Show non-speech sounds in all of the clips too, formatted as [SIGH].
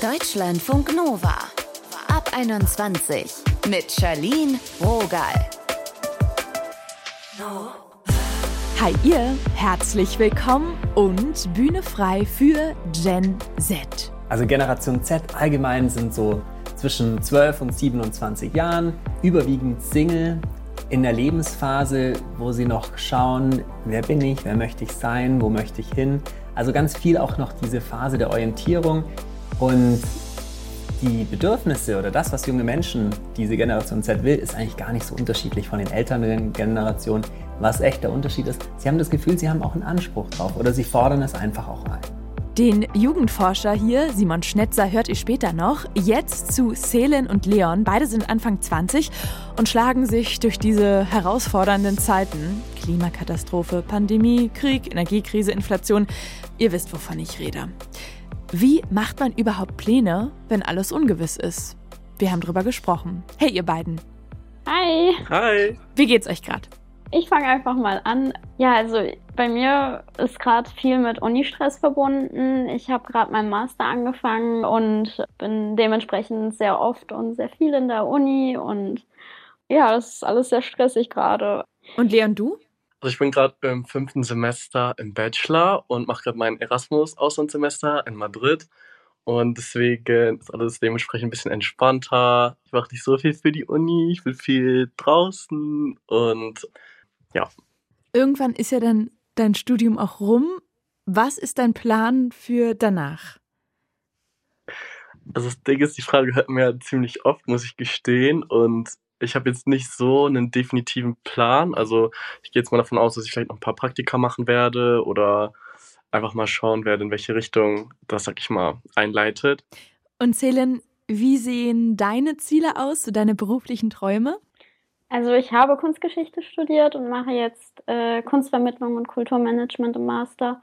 Deutschlandfunk Nova. Ab 21 mit Charlene Rogal. Hi ihr, herzlich willkommen und Bühne frei für Gen Z. Also Generation Z allgemein sind so zwischen 12 und 27 Jahren, überwiegend Single, in der Lebensphase, wo sie noch schauen, wer bin ich, wer möchte ich sein, wo möchte ich hin. Also ganz viel auch noch diese Phase der Orientierung und die Bedürfnisse oder das, was junge Menschen, diese Generation Z will, ist eigentlich gar nicht so unterschiedlich von den älteren Generationen. Was echt der Unterschied ist, sie haben das Gefühl, sie haben auch einen Anspruch drauf oder sie fordern es einfach auch ein. Den Jugendforscher hier, Simon Schnetzer, hört ihr später noch. Jetzt zu Selen und Leon. Beide sind Anfang 20 und schlagen sich durch diese herausfordernden Zeiten. Klimakatastrophe, Pandemie, Krieg, Energiekrise, Inflation. Ihr wisst, wovon ich rede. Wie macht man überhaupt Pläne, wenn alles ungewiss ist? Wir haben drüber gesprochen. Hey, ihr beiden. Hi. Hi. Wie geht's euch gerade? Ich fange einfach mal an. Ja, also bei mir ist gerade viel mit Unistress verbunden. Ich habe gerade meinen Master angefangen und bin dementsprechend sehr oft und sehr viel in der Uni und ja, das ist alles sehr stressig gerade. Und Leon, du? Also ich bin gerade im fünften Semester im Bachelor und mache gerade mein Erasmus-Auslandssemester in Madrid. Und deswegen ist alles dementsprechend ein bisschen entspannter. Ich mache nicht so viel für die Uni, ich bin viel draußen und ja. Irgendwann ist ja dann dein Studium auch rum. Was ist dein Plan für danach? Also das Ding ist, die Frage hört mir ziemlich oft, muss ich gestehen. Und ich habe jetzt nicht so einen definitiven Plan. Also ich gehe jetzt mal davon aus, dass ich vielleicht noch ein paar Praktika machen werde oder einfach mal schauen werde, in welche Richtung das, sag ich mal, einleitet. Und Selen, wie sehen deine Ziele aus, so deine beruflichen Träume? Also ich habe Kunstgeschichte studiert und mache jetzt äh, Kunstvermittlung und Kulturmanagement im Master.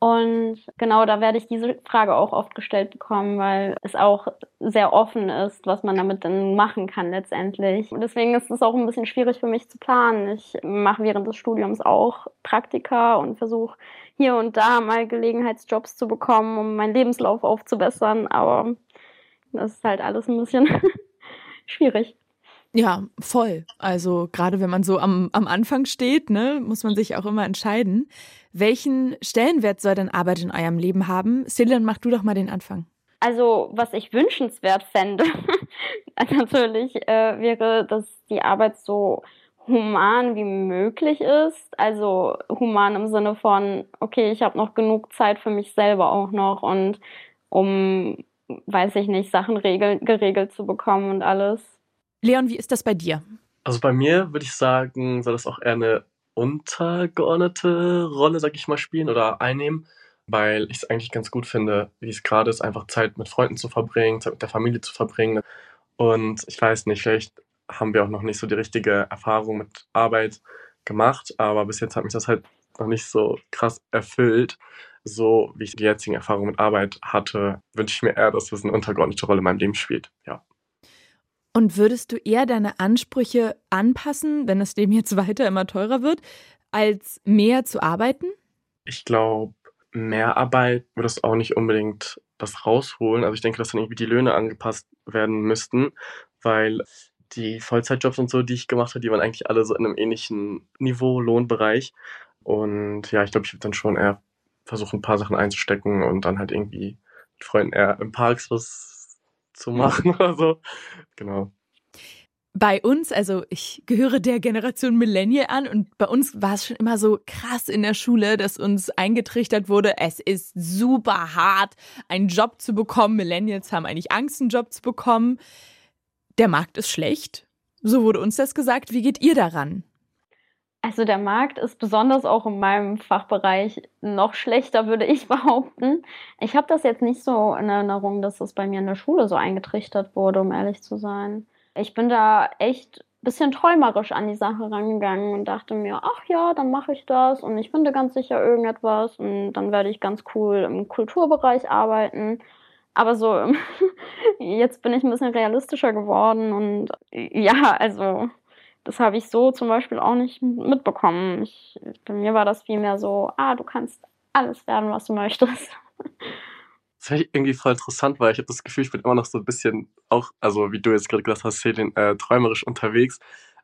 Und genau da werde ich diese Frage auch oft gestellt bekommen, weil es auch sehr offen ist, was man damit dann machen kann letztendlich. Und deswegen ist es auch ein bisschen schwierig für mich zu planen. Ich mache während des Studiums auch Praktika und versuche hier und da mal Gelegenheitsjobs zu bekommen, um meinen Lebenslauf aufzubessern. Aber das ist halt alles ein bisschen [LAUGHS] schwierig. Ja, voll. Also gerade wenn man so am, am Anfang steht, ne, muss man sich auch immer entscheiden. Welchen Stellenwert soll denn Arbeit in eurem Leben haben? Celine, mach du doch mal den Anfang. Also, was ich wünschenswert fände, [LAUGHS] natürlich äh, wäre, dass die Arbeit so human wie möglich ist. Also human im Sinne von, okay, ich habe noch genug Zeit für mich selber auch noch und um, weiß ich nicht, Sachen regel geregelt zu bekommen und alles. Leon, wie ist das bei dir? Also bei mir würde ich sagen, soll das auch eher eine untergeordnete Rolle, sag ich mal, spielen oder einnehmen, weil ich es eigentlich ganz gut finde, wie es gerade ist, einfach Zeit mit Freunden zu verbringen, Zeit mit der Familie zu verbringen. Und ich weiß nicht, vielleicht haben wir auch noch nicht so die richtige Erfahrung mit Arbeit gemacht, aber bis jetzt hat mich das halt noch nicht so krass erfüllt. So wie ich die jetzigen Erfahrungen mit Arbeit hatte, wünsche ich mir eher, dass das eine untergeordnete Rolle in meinem Leben spielt. Ja. Und würdest du eher deine Ansprüche anpassen, wenn das Leben jetzt [LAUGHS] weiter immer teurer wird, als mehr zu arbeiten? Ich glaube, mehr Arbeit würde es auch nicht unbedingt das rausholen. Also ich denke, dass dann irgendwie die Löhne angepasst werden müssten, weil die Vollzeitjobs und so, die ich gemacht habe, die waren eigentlich alle so in einem ähnlichen Niveau, Lohnbereich. Und ja, ich glaube, ich würde dann schon eher versuchen, ein paar Sachen einzustecken und dann halt irgendwie mit Freunden eher im Parks was zu machen [LAUGHS] oder so. Genau. Bei uns, also ich gehöre der Generation Millennial an und bei uns war es schon immer so krass in der Schule, dass uns eingetrichtert wurde, es ist super hart, einen Job zu bekommen. Millennials haben eigentlich Angst, einen Job zu bekommen. Der Markt ist schlecht. So wurde uns das gesagt. Wie geht ihr daran? Also der Markt ist besonders auch in meinem Fachbereich noch schlechter, würde ich [LAUGHS] behaupten. Ich habe das jetzt nicht so in Erinnerung, dass das bei mir in der Schule so eingetrichtert wurde, um ehrlich zu sein. Ich bin da echt ein bisschen träumerisch an die Sache rangegangen und dachte mir, ach ja, dann mache ich das und ich finde ganz sicher irgendetwas und dann werde ich ganz cool im Kulturbereich arbeiten. Aber so, [LAUGHS] jetzt bin ich ein bisschen realistischer geworden und ja, also das habe ich so zum Beispiel auch nicht mitbekommen. Ich, bei mir war das vielmehr so, ah, du kannst alles werden, was du möchtest. finde ich irgendwie voll interessant, weil ich habe das Gefühl, ich bin immer noch so ein bisschen auch, also wie du jetzt gerade gesagt hast, Selin, äh, träumerisch unterwegs.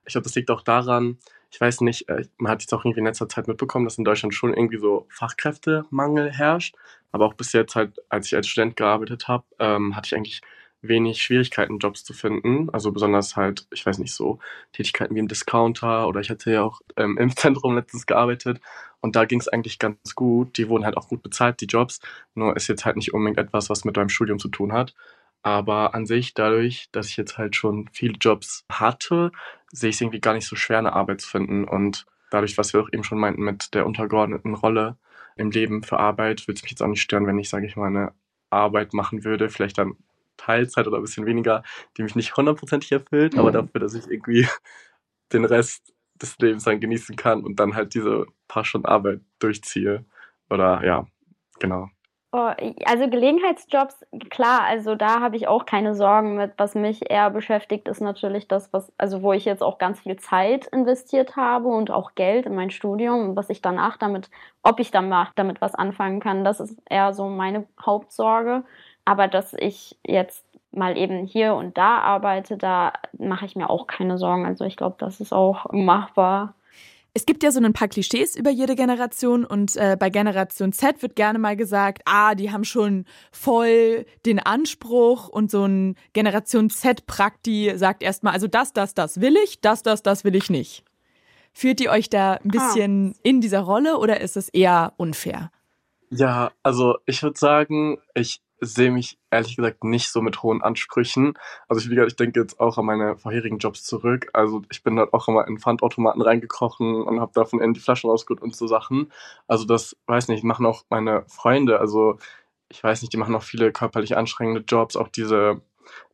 Ich glaube, das liegt auch daran, ich weiß nicht, äh, man hat jetzt auch irgendwie in letzter Zeit mitbekommen, dass in Deutschland schon irgendwie so Fachkräftemangel herrscht. Aber auch bis jetzt halt, als ich als Student gearbeitet habe, ähm, hatte ich eigentlich wenig Schwierigkeiten, Jobs zu finden. Also besonders halt, ich weiß nicht, so Tätigkeiten wie im Discounter oder ich hatte ja auch ähm, im Zentrum letztens gearbeitet und da ging es eigentlich ganz gut. Die wurden halt auch gut bezahlt, die Jobs. Nur ist jetzt halt nicht unbedingt etwas, was mit meinem Studium zu tun hat. Aber an sich, dadurch, dass ich jetzt halt schon viele Jobs hatte, sehe ich es irgendwie gar nicht so schwer, eine Arbeit zu finden. Und dadurch, was wir auch eben schon meinten mit der untergeordneten Rolle im Leben für Arbeit, würde es mich jetzt auch nicht stören, wenn ich, sage ich mal, eine Arbeit machen würde, vielleicht dann Teilzeit oder ein bisschen weniger, die mich nicht hundertprozentig erfüllt, aber mhm. dafür, dass ich irgendwie [LAUGHS] den Rest des Lebens dann genießen kann und dann halt diese paar Stunden Arbeit durchziehe. Oder ja, genau. Oh, also Gelegenheitsjobs, klar, also da habe ich auch keine Sorgen mit. Was mich eher beschäftigt, ist natürlich das, was, also wo ich jetzt auch ganz viel Zeit investiert habe und auch Geld in mein Studium und was ich danach damit, ob ich danach damit was anfangen kann, das ist eher so meine Hauptsorge. Aber dass ich jetzt mal eben hier und da arbeite, da mache ich mir auch keine Sorgen. Also ich glaube, das ist auch machbar. Es gibt ja so ein paar Klischees über jede Generation und äh, bei Generation Z wird gerne mal gesagt, ah, die haben schon voll den Anspruch und so ein Generation Z-Prakti sagt erstmal, also das, das, das will ich, das, das, das will ich nicht. Führt ihr euch da ein bisschen ah. in dieser Rolle oder ist es eher unfair? Ja, also ich würde sagen, ich sehe mich ehrlich gesagt nicht so mit hohen Ansprüchen. Also ich, ich denke jetzt auch an meine vorherigen Jobs zurück. Also ich bin dort auch immer in Pfandautomaten reingekrochen und habe davon in die Flaschen rausgeholt und so Sachen. Also das, weiß nicht, machen auch meine Freunde. Also ich weiß nicht, die machen auch viele körperlich anstrengende Jobs, auch diese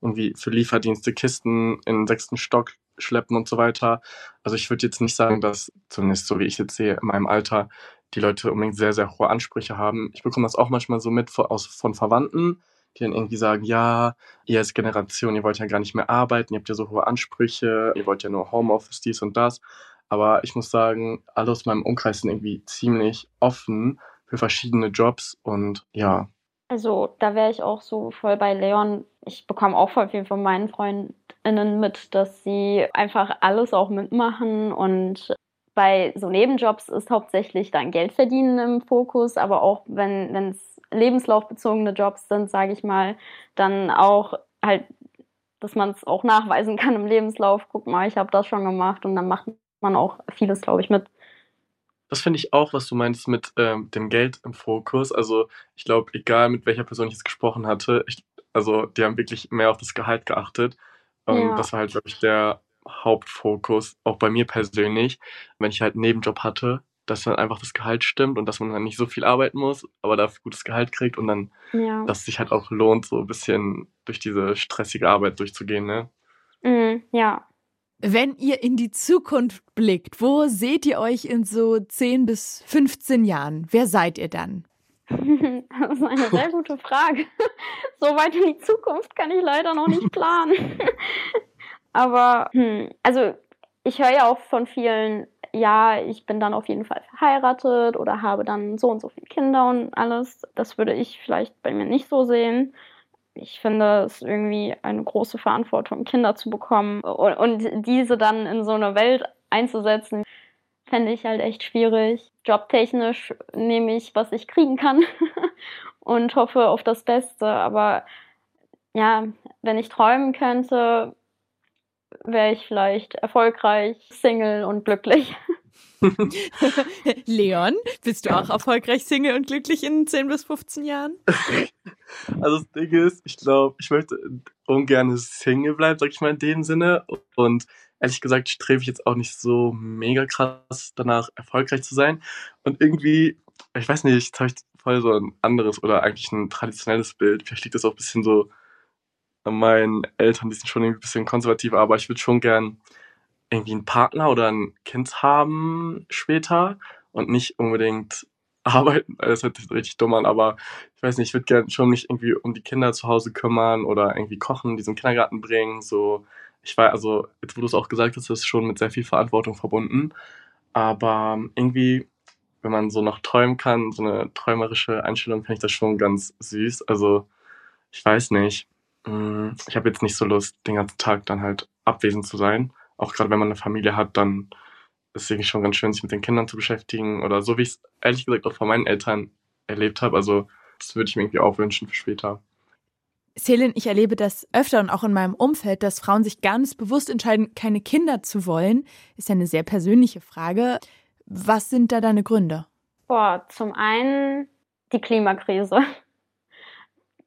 irgendwie für Lieferdienste Kisten in den sechsten Stock schleppen und so weiter. Also ich würde jetzt nicht sagen, dass, zumindest so wie ich jetzt sehe, in meinem Alter, die Leute unbedingt sehr, sehr hohe Ansprüche haben. Ich bekomme das auch manchmal so mit aus, von Verwandten, die dann irgendwie sagen, ja, ihr als Generation, ihr wollt ja gar nicht mehr arbeiten, ihr habt ja so hohe Ansprüche, ihr wollt ja nur Homeoffice, dies und das. Aber ich muss sagen, alle aus meinem Umkreis sind irgendwie ziemlich offen für verschiedene Jobs und ja. Also da wäre ich auch so voll bei Leon. Ich bekomme auch voll viel von meinen FreundInnen mit, dass sie einfach alles auch mitmachen und bei so Nebenjobs ist hauptsächlich dann Geld verdienen im Fokus, aber auch wenn es lebenslaufbezogene Jobs sind, sage ich mal, dann auch halt, dass man es auch nachweisen kann im Lebenslauf. Guck mal, ich habe das schon gemacht und dann macht man auch vieles, glaube ich, mit. Das finde ich auch, was du meinst mit ähm, dem Geld im Fokus. Also ich glaube, egal mit welcher Person ich jetzt gesprochen hatte, ich, also die haben wirklich mehr auf das Gehalt geachtet. Und ja. das war halt, glaube ich, der Hauptfokus, auch bei mir persönlich, wenn ich halt einen Nebenjob hatte, dass dann einfach das Gehalt stimmt und dass man dann nicht so viel arbeiten muss, aber dafür gutes Gehalt kriegt und dann, ja. dass es sich halt auch lohnt, so ein bisschen durch diese stressige Arbeit durchzugehen, ne? Mhm, ja. Wenn ihr in die Zukunft blickt, wo seht ihr euch in so 10 bis 15 Jahren? Wer seid ihr dann? [LAUGHS] Das ist eine sehr gute Frage. [LAUGHS] So weit in die Zukunft kann ich leider noch nicht planen. [LAUGHS] Aber, hm, also ich höre ja auch von vielen, ja, ich bin dann auf jeden Fall verheiratet oder habe dann so und so viele Kinder und alles. Das würde ich vielleicht bei mir nicht so sehen. Ich finde es irgendwie eine große Verantwortung, Kinder zu bekommen und, und diese dann in so eine Welt einzusetzen, fände ich halt echt schwierig. Jobtechnisch nehme ich, was ich kriegen kann [LAUGHS] und hoffe auf das Beste. Aber ja, wenn ich träumen könnte, wäre ich vielleicht erfolgreich, Single und glücklich. [LAUGHS] Leon, bist du auch [LAUGHS] erfolgreich Single und glücklich in 10 bis 15 Jahren? [LAUGHS] Also das Ding ist, ich glaube, ich möchte ungern Single bleiben, sag ich mal in dem Sinne. Und ehrlich gesagt strebe ich jetzt auch nicht so mega krass danach, erfolgreich zu sein. Und irgendwie, ich weiß nicht, jetzt habe ich voll so ein anderes oder eigentlich ein traditionelles Bild. Vielleicht liegt das auch ein bisschen so meinen Eltern, die sind schon ein bisschen konservativ, aber ich würde schon gern irgendwie einen Partner oder ein Kind haben später und nicht unbedingt [LAUGHS] arbeiten. Das hört sich richtig dumm an, aber ich weiß nicht, ich würde gerne schon mich irgendwie um die Kinder zu Hause kümmern oder irgendwie kochen, die zum Kindergarten bringen. So, ich war, also, jetzt wo du es auch gesagt hast, ist schon mit sehr viel Verantwortung verbunden. Aber irgendwie wenn man so noch träumen kann, so eine träumerische Einstellung, finde ich das schon ganz süß. Also, ich weiß nicht. Mm, ich habe jetzt nicht so Lust, den ganzen Tag dann halt abwesend zu sein. Auch gerade wenn man eine Familie hat, dann ist es irgendwie schon ganz schön, sich mit den Kindern zu beschäftigen. Oder so wie ich es ehrlich gesagt auch von meinen Eltern erlebt habe. Also, das würde ich mir irgendwie auch wünschen für später. Selin, ich erlebe das öfter und auch in meinem Umfeld, dass Frauen sich ganz bewusst entscheiden, keine Kinder zu wollen. Ist ja eine sehr persönliche Frage. Was sind da deine Gründe? Boah, zum einen die Klimakrise.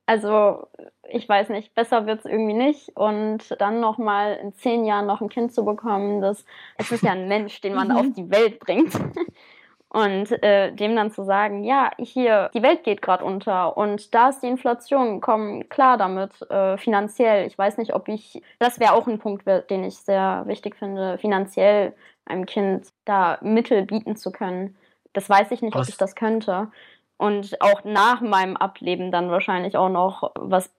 Also, ich weiß nicht, besser wird es irgendwie nicht. Und dann nochmal in zehn Jahren noch ein Kind zu bekommen, das, es ist ja ein Mensch, den man [LAUGHS] auf die Welt bringt. [LAUGHS] Und äh, dem dann zu sagen, ja, hier, die Welt geht gerade unter und da ist die Inflation, komm klar damit, äh, finanziell. Ich weiß nicht, ob ich, das wäre auch ein Punkt, den ich sehr wichtig finde, finanziell einem Kind da Mittel bieten zu können. Das weiß ich nicht, was? ob ich das könnte. Und auch nach meinem Ableben dann wahrscheinlich auch noch was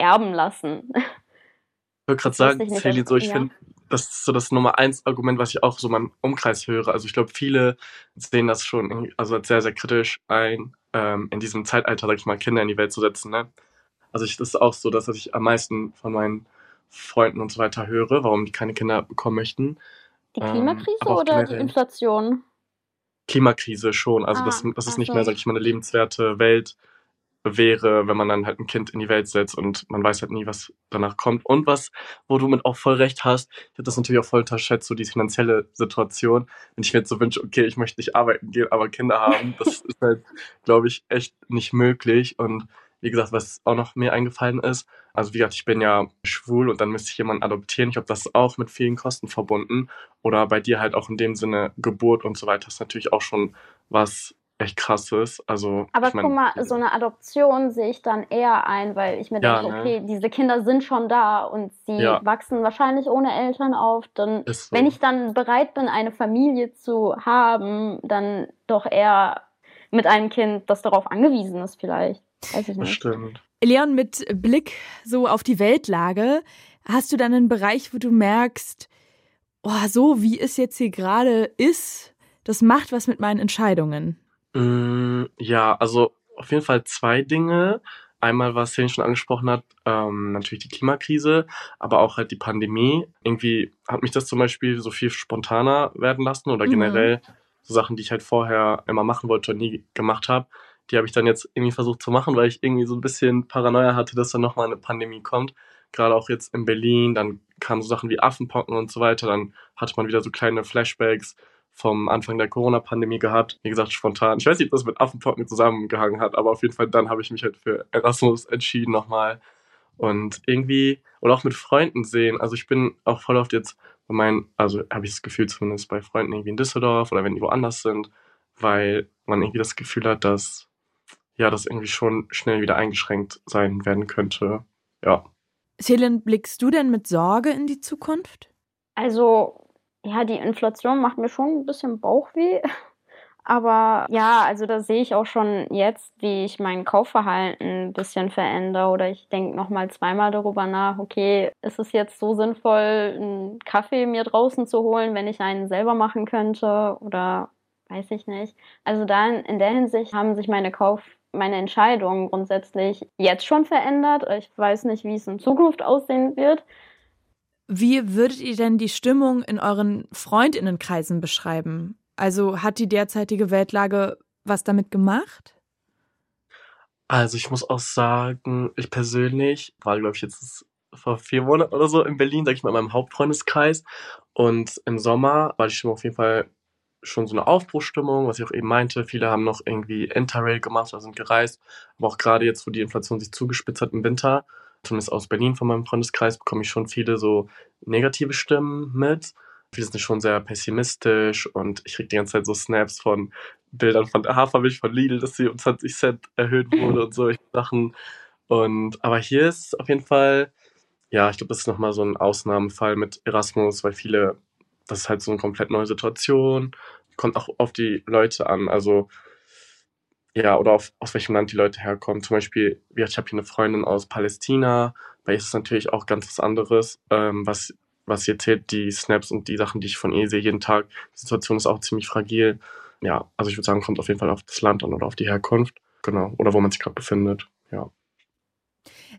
erben lassen. Ich wollte gerade sagen, Celine, so, ich ja. finde, das ist so das Nummer eins Argument, was ich auch so in meinem Umkreis höre. Also ich glaube, viele sehen das schon also als sehr, sehr kritisch ein, ähm, in diesem Zeitalter, sag ich mal, Kinder in die Welt zu setzen. Ne? Also ich, das ist auch so, dass ich am meisten von meinen Freunden und so weiter höre, warum die keine Kinder bekommen möchten. Die ähm, Klimakrise ähm, oder die Inflation? Klimakrise schon. Also ah, das, das ist nicht mehr, sag ich mal, eine lebenswerte Welt wäre, wenn man dann halt ein Kind in die Welt setzt und man weiß halt nie, was danach kommt. Und was, wo du mit auch voll recht hast, ich habe das natürlich auch voll unterschätzt, so die finanzielle Situation. Wenn ich mir jetzt so wünsche, okay, ich möchte nicht arbeiten gehen, aber Kinder haben, [LAUGHS] das ist halt, glaube ich, echt nicht möglich. Und wie gesagt, was auch noch mir eingefallen ist, also wie gesagt, ich bin ja schwul und dann müsste ich jemanden adoptieren. Ich habe das auch mit vielen Kosten verbunden. Oder bei dir halt auch in dem Sinne Geburt und so weiter ist natürlich auch schon was echt krass ist. Also, Aber ich mein, guck mal, so eine Adoption sehe ich dann eher ein, weil ich mir ja, denke, ne? okay, diese Kinder sind schon da und sie ja. wachsen wahrscheinlich ohne Eltern auf. Dann, so. wenn ich dann bereit bin, eine Familie zu haben, dann doch eher mit einem Kind, das darauf angewiesen ist, vielleicht. Weiß ich nicht. Das stimmt. Leon, mit Blick so auf die Weltlage, hast du dann einen Bereich, wo du merkst, oh, so wie es jetzt hier gerade ist, das macht was mit meinen Entscheidungen? Mm, ja, also auf jeden Fall zwei Dinge. Einmal, was Helen schon angesprochen hat, ähm, natürlich die Klimakrise, aber auch halt die Pandemie. Irgendwie hat mich das zum Beispiel so viel spontaner werden lassen oder mhm. generell so Sachen, die ich halt vorher immer machen wollte und nie gemacht habe. Die habe ich dann jetzt irgendwie versucht zu machen, weil ich irgendwie so ein bisschen Paranoia hatte, dass dann nochmal eine Pandemie kommt. Gerade auch jetzt in Berlin, dann kamen so Sachen wie Affenpocken und so weiter. Dann hatte man wieder so kleine Flashbacks vom Anfang der Corona-Pandemie gehabt. Wie gesagt, spontan. Ich weiß nicht, ob das mit Affenpocken zusammengehangen hat, aber auf jeden Fall dann habe ich mich halt für Erasmus entschieden nochmal. Und irgendwie, oder auch mit Freunden sehen. Also ich bin auch voll oft jetzt bei meinen, also habe ich das Gefühl zumindest bei Freunden irgendwie in Düsseldorf oder wenn die woanders sind, weil man irgendwie das Gefühl hat, dass ja, das irgendwie schon schnell wieder eingeschränkt sein werden könnte. Ja. Selin, blickst du denn mit Sorge in die Zukunft? Also ja, die Inflation macht mir schon ein bisschen Bauchweh. [LAUGHS] Aber ja, also da sehe ich auch schon jetzt, wie ich mein Kaufverhalten ein bisschen verändere. Oder ich denke nochmal zweimal darüber nach, okay, ist es jetzt so sinnvoll, einen Kaffee mir draußen zu holen, wenn ich einen selber machen könnte? Oder weiß ich nicht. Also da in der Hinsicht haben sich meine Kauf meine Entscheidungen grundsätzlich jetzt schon verändert. Ich weiß nicht, wie es in Zukunft aussehen wird. Wie würdet ihr denn die Stimmung in euren Freundinnenkreisen beschreiben? Also hat die derzeitige Weltlage was damit gemacht? Also ich muss auch sagen, ich persönlich war, glaube ich, jetzt vor vier Monaten oder so in Berlin, sag ich mal, in meinem Hauptfreundeskreis. Und im Sommer war die Stimmung auf jeden Fall schon so eine Aufbruchstimmung, was ich auch eben meinte. Viele haben noch irgendwie Interrail gemacht oder sind gereist. Aber auch gerade jetzt, wo die Inflation sich zugespitzt hat im Winter, zumindest aus Berlin von meinem Freundeskreis, bekomme ich schon viele so negative Stimmen mit. Viele sind schon sehr pessimistisch und ich kriege die ganze Zeit so Snaps von Bildern von der Hafermilch von Lidl, dass sie um 20 Cent erhöht wurde [LAUGHS] und solche Sachen. Und, aber hier ist auf jeden Fall, ja, ich glaube, das ist nochmal so ein Ausnahmefall mit Erasmus, weil viele, das ist halt so eine komplett neue Situation. Kommt auch auf die Leute an. Also, ja, oder auf, aus welchem Land die Leute herkommen. Zum Beispiel, ich habe hier eine Freundin aus Palästina, bei ihr ist es natürlich auch ganz was anderes, ähm, was, was sie erzählt, die Snaps und die Sachen, die ich von ihr sehe jeden Tag. Die Situation ist auch ziemlich fragil. ja, also ich würde sagen, kommt auf jeden Fall auf das Land an oder auf die Herkunft. Genau. Oder wo man sich gerade befindet. Ja.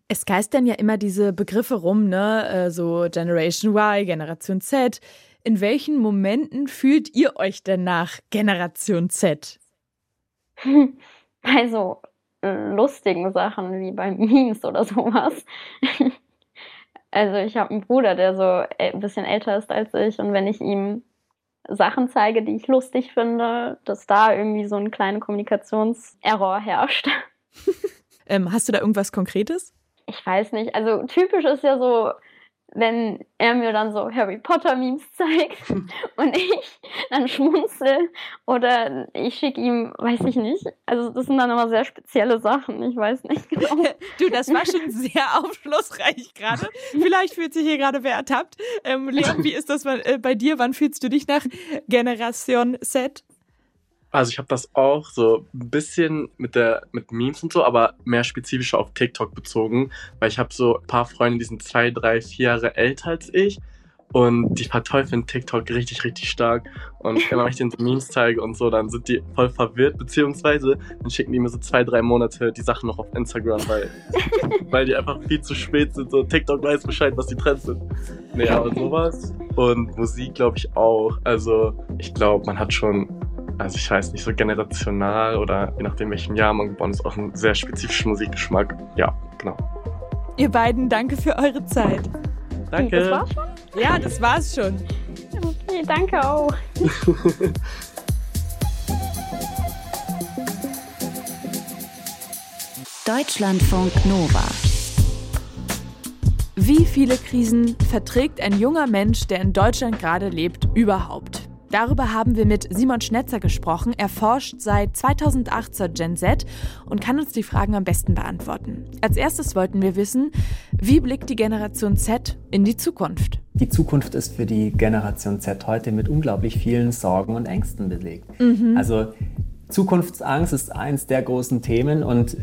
Es geistern ja immer diese Begriffe rum, ne? Äh, so Generation Y, Generation Z. In welchen Momenten fühlt ihr euch denn nach Generation Z? [LAUGHS] Bei so lustigen Sachen wie bei Memes oder sowas. [LAUGHS] Also ich habe einen Bruder, der so ein bisschen älter ist als ich und wenn ich ihm Sachen zeige, die ich lustig finde, dass da irgendwie so ein kleiner Kommunikationserror herrscht. [LAUGHS] ähm, hast du da irgendwas Konkretes? Ich weiß nicht. Also typisch ist ja so, wenn er mir dann so Harry Potter Memes zeigt [LAUGHS] und ich dann schmunzel oder ich schicke ihm, weiß ich nicht. Also das sind dann immer sehr spezielle Sachen, ich weiß nicht genau. [LAUGHS] du, das war schon sehr aufschlussreich gerade. Vielleicht fühlt sich hier gerade wer ertappt. Ähm, Leon, wie ist das äh, bei dir? Wann fühlst du dich nach Generation Z? Also ich habe das auch so ein bisschen mit der mit Memes und so, aber mehr spezifischer auf TikTok bezogen, weil ich habe so ein paar Freunde, die sind zwei, drei, vier Jahre älter als ich und die verteufeln TikTok richtig, richtig stark. Und wenn ich [LAUGHS] denen Memes zeige und so, dann sind die voll verwirrt, beziehungsweise dann schicken die mir so zwei, drei Monate die Sachen noch auf Instagram, weil, [LAUGHS] weil die einfach viel zu spät sind. So TikTok weiß Bescheid, was die Trends sind. Nee, aber sowas. Und Musik glaube ich auch. Also ich glaube, man hat schon also ich weiß nicht, so generational oder je nachdem welchem Jahr man geboren ist, auch einen sehr spezifischen Musikgeschmack. Ja, genau. Ihr beiden, danke für eure Zeit. Danke. Das war's schon? Ja, das war's schon. Okay, danke auch. [LAUGHS] Deutschlandfunk Nova. Wie viele Krisen verträgt ein junger Mensch, der in Deutschland gerade lebt, überhaupt? Darüber haben wir mit Simon Schnetzer gesprochen. Er forscht seit 2008 zur Gen Z und kann uns die Fragen am besten beantworten. Als erstes wollten wir wissen, wie blickt die Generation Z in die Zukunft? Die Zukunft ist für die Generation Z heute mit unglaublich vielen Sorgen und Ängsten belegt. Mhm. Also Zukunftsangst ist eins der großen Themen und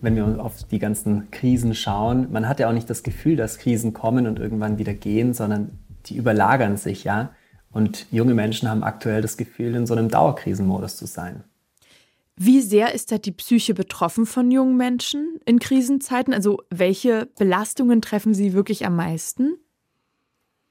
wenn wir auf die ganzen Krisen schauen, man hat ja auch nicht das Gefühl, dass Krisen kommen und irgendwann wieder gehen, sondern die überlagern sich ja. Und junge Menschen haben aktuell das Gefühl, in so einem Dauerkrisenmodus zu sein. Wie sehr ist da die Psyche betroffen von jungen Menschen in Krisenzeiten? Also welche Belastungen treffen sie wirklich am meisten?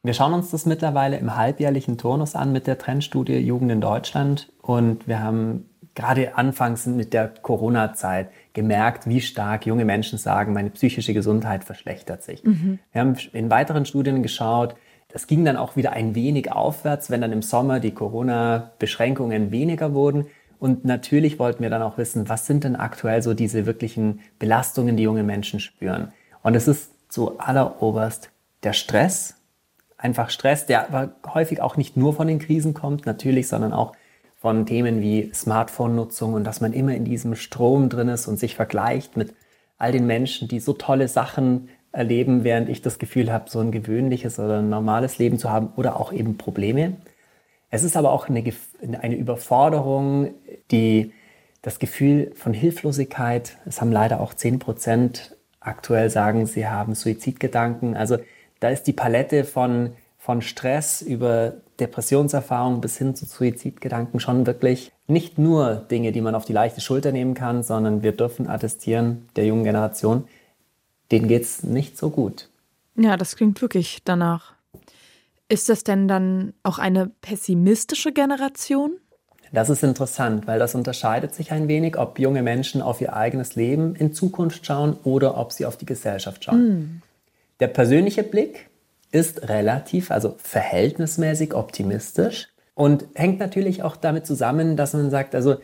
Wir schauen uns das mittlerweile im halbjährlichen Turnus an mit der Trendstudie Jugend in Deutschland. Und wir haben gerade anfangs mit der Corona-Zeit gemerkt, wie stark junge Menschen sagen, meine psychische Gesundheit verschlechtert sich. Mhm. Wir haben in weiteren Studien geschaut, das ging dann auch wieder ein wenig aufwärts, wenn dann im Sommer die Corona-Beschränkungen weniger wurden. Und natürlich wollten wir dann auch wissen, was sind denn aktuell so diese wirklichen Belastungen, die junge Menschen spüren. Und es ist zu alleroberst der Stress, einfach Stress, der aber häufig auch nicht nur von den Krisen kommt, natürlich, sondern auch von Themen wie Smartphone-Nutzung und dass man immer in diesem Strom drin ist und sich vergleicht mit all den Menschen, die so tolle Sachen erleben, während ich das Gefühl habe, so ein gewöhnliches oder ein normales Leben zu haben oder auch eben Probleme. Es ist aber auch eine, eine Überforderung, die das Gefühl von Hilflosigkeit, es haben leider auch 10 Prozent aktuell sagen, sie haben Suizidgedanken. Also da ist die Palette von, von Stress über Depressionserfahrung bis hin zu Suizidgedanken schon wirklich nicht nur Dinge, die man auf die leichte Schulter nehmen kann, sondern wir dürfen attestieren der jungen Generation, denen geht es nicht so gut. Ja, das klingt wirklich danach. Ist das denn dann auch eine pessimistische Generation? Das ist interessant, weil das unterscheidet sich ein wenig, ob junge Menschen auf ihr eigenes Leben in Zukunft schauen oder ob sie auf die Gesellschaft schauen. Mm. Der persönliche Blick ist relativ, also verhältnismäßig optimistisch und hängt natürlich auch damit zusammen, dass man sagt, also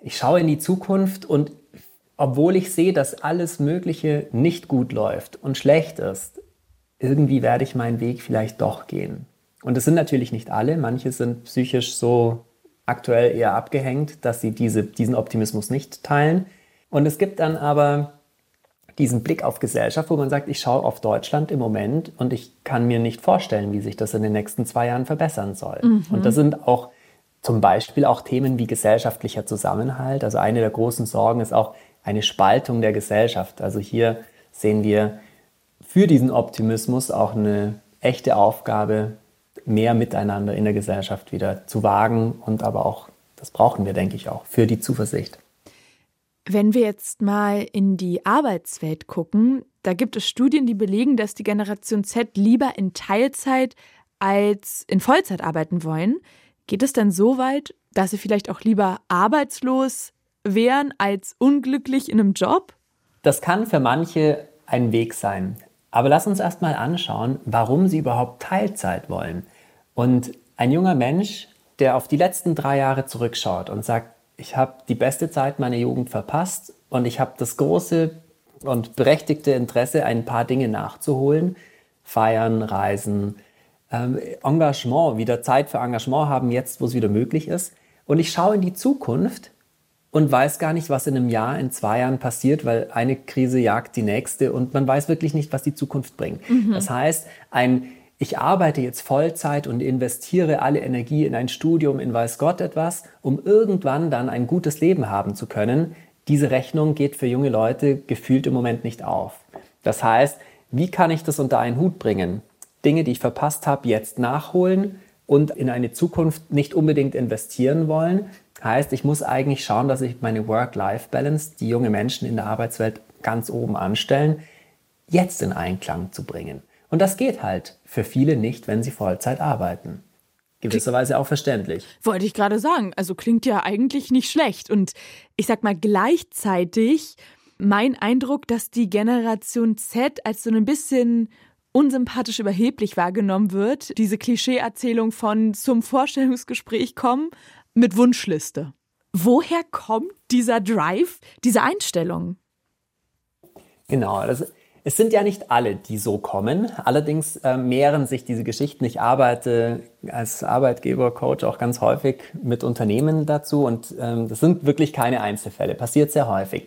ich schaue in die Zukunft und obwohl ich sehe, dass alles Mögliche nicht gut läuft und schlecht ist, irgendwie werde ich meinen Weg vielleicht doch gehen. Und es sind natürlich nicht alle. Manche sind psychisch so aktuell eher abgehängt, dass sie diese, diesen Optimismus nicht teilen. Und es gibt dann aber diesen Blick auf Gesellschaft, wo man sagt, ich schaue auf Deutschland im Moment und ich kann mir nicht vorstellen, wie sich das in den nächsten zwei Jahren verbessern soll. Mhm. Und das sind auch zum Beispiel auch Themen wie gesellschaftlicher Zusammenhalt. Also eine der großen Sorgen ist auch, eine Spaltung der Gesellschaft. Also hier sehen wir für diesen Optimismus auch eine echte Aufgabe, mehr Miteinander in der Gesellschaft wieder zu wagen und aber auch das brauchen wir, denke ich, auch für die Zuversicht. Wenn wir jetzt mal in die Arbeitswelt gucken, da gibt es Studien, die belegen, dass die Generation Z lieber in Teilzeit als in Vollzeit arbeiten wollen. Geht es dann so weit, dass sie vielleicht auch lieber arbeitslos wären als unglücklich in einem Job? Das kann für manche ein Weg sein. Aber lass uns erst mal anschauen, warum sie überhaupt Teilzeit wollen. Und ein junger Mensch, der auf die letzten drei Jahre zurückschaut und sagt, ich habe die beste Zeit meiner Jugend verpasst und ich habe das große und berechtigte Interesse, ein paar Dinge nachzuholen, feiern, reisen, ähm, Engagement, wieder Zeit für Engagement haben, jetzt, wo es wieder möglich ist. Und ich schaue in die Zukunft und weiß gar nicht, was in einem Jahr, in zwei Jahren passiert, weil eine Krise jagt die nächste und man weiß wirklich nicht, was die Zukunft bringt. Mhm. Das heißt, ein ich arbeite jetzt Vollzeit und investiere alle Energie in ein Studium, in weiß Gott etwas, um irgendwann dann ein gutes Leben haben zu können. Diese Rechnung geht für junge Leute gefühlt im Moment nicht auf. Das heißt, wie kann ich das unter einen Hut bringen? Dinge, die ich verpasst habe, jetzt nachholen und in eine Zukunft nicht unbedingt investieren wollen, Heißt, ich muss eigentlich schauen, dass ich meine Work-Life-Balance, die junge Menschen in der Arbeitswelt ganz oben anstellen, jetzt in Einklang zu bringen. Und das geht halt für viele nicht, wenn sie Vollzeit arbeiten. Gewisserweise auch verständlich. Wollte ich gerade sagen. Also klingt ja eigentlich nicht schlecht. Und ich sag mal gleichzeitig mein Eindruck, dass die Generation Z als so ein bisschen unsympathisch überheblich wahrgenommen wird. Diese Klischee-Erzählung von zum Vorstellungsgespräch kommen, mit Wunschliste. Woher kommt dieser Drive, diese Einstellung? Genau, das, es sind ja nicht alle, die so kommen. Allerdings äh, mehren sich diese Geschichten. Ich arbeite als Arbeitgeber, Coach auch ganz häufig mit Unternehmen dazu und ähm, das sind wirklich keine Einzelfälle, passiert sehr häufig.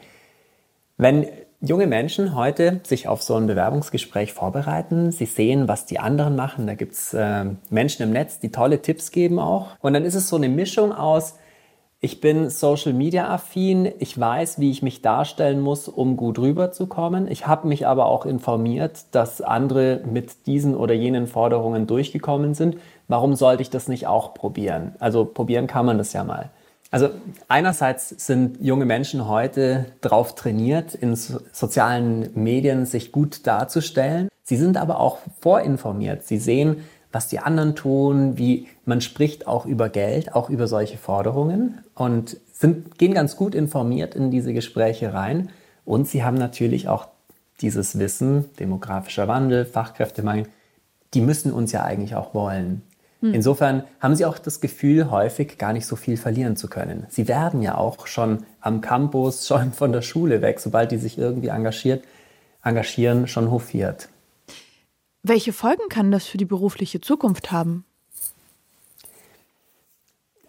Wenn junge Menschen heute sich auf so ein Bewerbungsgespräch vorbereiten. Sie sehen, was die anderen machen. Da gibt's äh, Menschen im Netz, die tolle Tipps geben auch. Und dann ist es so eine Mischung aus, ich bin Social Media affin, ich weiß, wie ich mich darstellen muss, um gut rüberzukommen. Ich habe mich aber auch informiert, dass andere mit diesen oder jenen Forderungen durchgekommen sind. Warum sollte ich das nicht auch probieren? Also probieren kann man das ja mal. Also einerseits sind junge Menschen heute darauf trainiert, in so sozialen Medien sich gut darzustellen. Sie sind aber auch vorinformiert. Sie sehen, was die anderen tun, wie man spricht auch über Geld, auch über solche Forderungen und sind, gehen ganz gut informiert in diese Gespräche rein. Und sie haben natürlich auch dieses Wissen, demografischer Wandel, Fachkräftemangel, die müssen uns ja eigentlich auch wollen. Hm. Insofern haben sie auch das Gefühl, häufig gar nicht so viel verlieren zu können. Sie werden ja auch schon am Campus, [LAUGHS] schon von der Schule weg, sobald die sich irgendwie engagiert, engagieren, schon hofiert. Welche Folgen kann das für die berufliche Zukunft haben?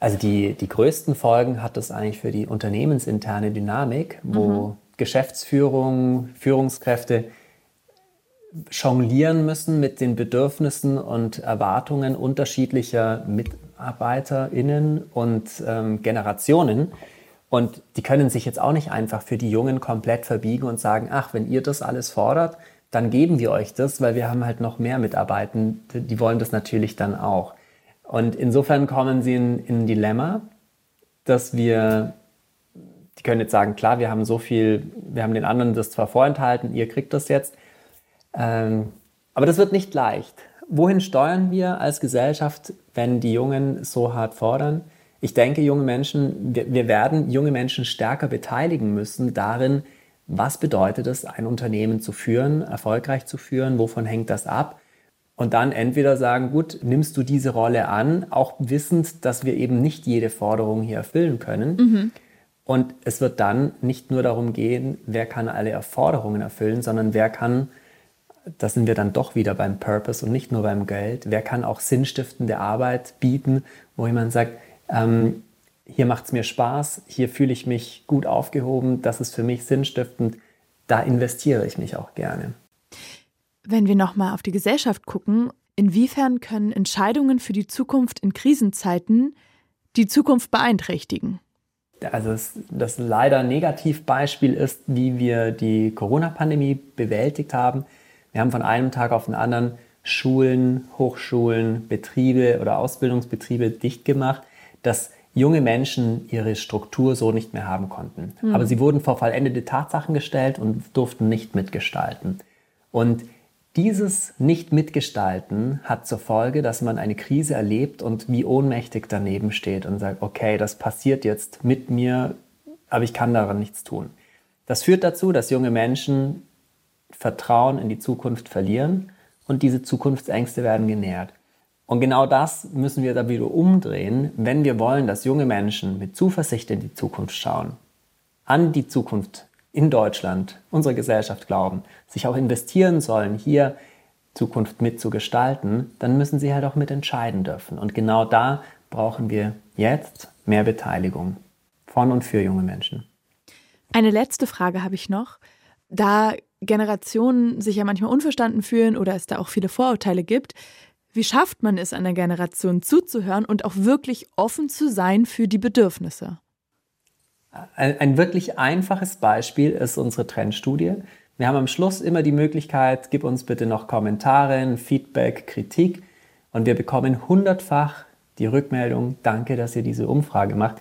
Also die, die größten Folgen hat das eigentlich für die unternehmensinterne Dynamik, wo mhm. Geschäftsführung, Führungskräfte jonglieren müssen mit den Bedürfnissen und Erwartungen unterschiedlicher MitarbeiterInnen und ähm, Generationen. Und die können sich jetzt auch nicht einfach für die Jungen komplett verbiegen und sagen, ach, wenn ihr das alles fordert, dann geben wir euch das, weil wir haben halt noch mehr Mitarbeitende, die wollen das natürlich dann auch. Und insofern kommen sie in, in ein Dilemma, dass wir, die können jetzt sagen, klar, wir haben so viel, wir haben den anderen das zwar vorenthalten, ihr kriegt das jetzt, ähm, aber das wird nicht leicht. Wohin steuern wir als Gesellschaft, wenn die Jungen so hart fordern? Ich denke, junge Menschen, wir, wir werden junge Menschen stärker beteiligen müssen darin, was bedeutet es, ein Unternehmen zu führen, erfolgreich zu führen, wovon hängt das ab? Und dann entweder sagen, gut, nimmst du diese Rolle an, auch wissend, dass wir eben nicht jede Forderung hier erfüllen können. Mhm. Und es wird dann nicht nur darum gehen, wer kann alle Forderungen erfüllen, sondern wer kann da sind wir dann doch wieder beim Purpose und nicht nur beim Geld. Wer kann auch sinnstiftende Arbeit bieten, wo jemand sagt, ähm, hier macht es mir Spaß, hier fühle ich mich gut aufgehoben, das ist für mich sinnstiftend, da investiere ich mich auch gerne. Wenn wir nochmal auf die Gesellschaft gucken, inwiefern können Entscheidungen für die Zukunft in Krisenzeiten die Zukunft beeinträchtigen? Also das, das leider Negativbeispiel ist, wie wir die Corona-Pandemie bewältigt haben. Wir haben von einem Tag auf den anderen Schulen, Hochschulen, Betriebe oder Ausbildungsbetriebe dicht gemacht. Das junge Menschen ihre Struktur so nicht mehr haben konnten. Mhm. Aber sie wurden vor vollendete Tatsachen gestellt und durften nicht mitgestalten. Und dieses Nicht-Mitgestalten hat zur Folge, dass man eine Krise erlebt und wie ohnmächtig daneben steht und sagt, okay, das passiert jetzt mit mir, aber ich kann daran nichts tun. Das führt dazu, dass junge Menschen Vertrauen in die Zukunft verlieren und diese Zukunftsängste werden genährt. Und genau das müssen wir da wieder umdrehen, wenn wir wollen, dass junge Menschen mit Zuversicht in die Zukunft schauen, an die Zukunft in Deutschland, unsere Gesellschaft glauben, sich auch investieren sollen, hier Zukunft mitzugestalten, dann müssen sie halt auch mitentscheiden dürfen. Und genau da brauchen wir jetzt mehr Beteiligung von und für junge Menschen. Eine letzte Frage habe ich noch. Da Generationen sich ja manchmal unverstanden fühlen oder es da auch viele Vorurteile gibt, wie schafft man es, einer Generation zuzuhören und auch wirklich offen zu sein für die Bedürfnisse? Ein, ein wirklich einfaches Beispiel ist unsere Trendstudie. Wir haben am Schluss immer die Möglichkeit, gib uns bitte noch Kommentare, Feedback, Kritik und wir bekommen hundertfach die Rückmeldung, danke, dass ihr diese Umfrage macht.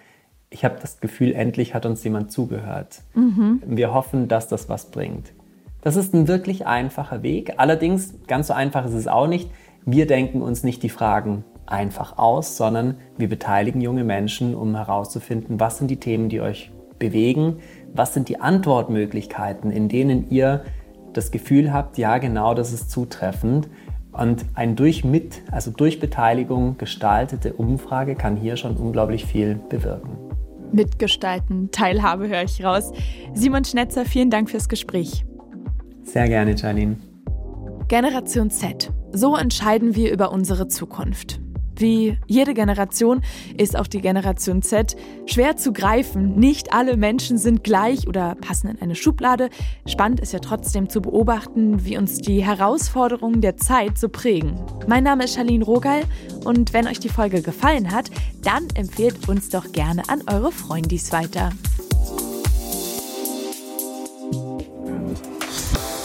Ich habe das Gefühl, endlich hat uns jemand zugehört. Mhm. Wir hoffen, dass das was bringt. Das ist ein wirklich einfacher Weg. Allerdings, ganz so einfach ist es auch nicht. Wir denken uns nicht die Fragen einfach aus, sondern wir beteiligen junge Menschen, um herauszufinden, was sind die Themen, die euch bewegen, was sind die Antwortmöglichkeiten, in denen ihr das Gefühl habt, ja genau, das ist zutreffend. Und ein durch mit, also durch Beteiligung gestaltete Umfrage kann hier schon unglaublich viel bewirken. Mitgestalten, Teilhabe höre ich raus. Simon Schnetzer, vielen Dank fürs Gespräch. Sehr gerne, Janine. Generation Z. So entscheiden wir über unsere Zukunft. Wie jede Generation ist auch die Generation Z schwer zu greifen. Nicht alle Menschen sind gleich oder passen in eine Schublade. Spannend ist ja trotzdem zu beobachten, wie uns die Herausforderungen der Zeit so prägen. Mein Name ist Charlene Rogal und wenn euch die Folge gefallen hat, dann empfehlt uns doch gerne an eure Freundis weiter.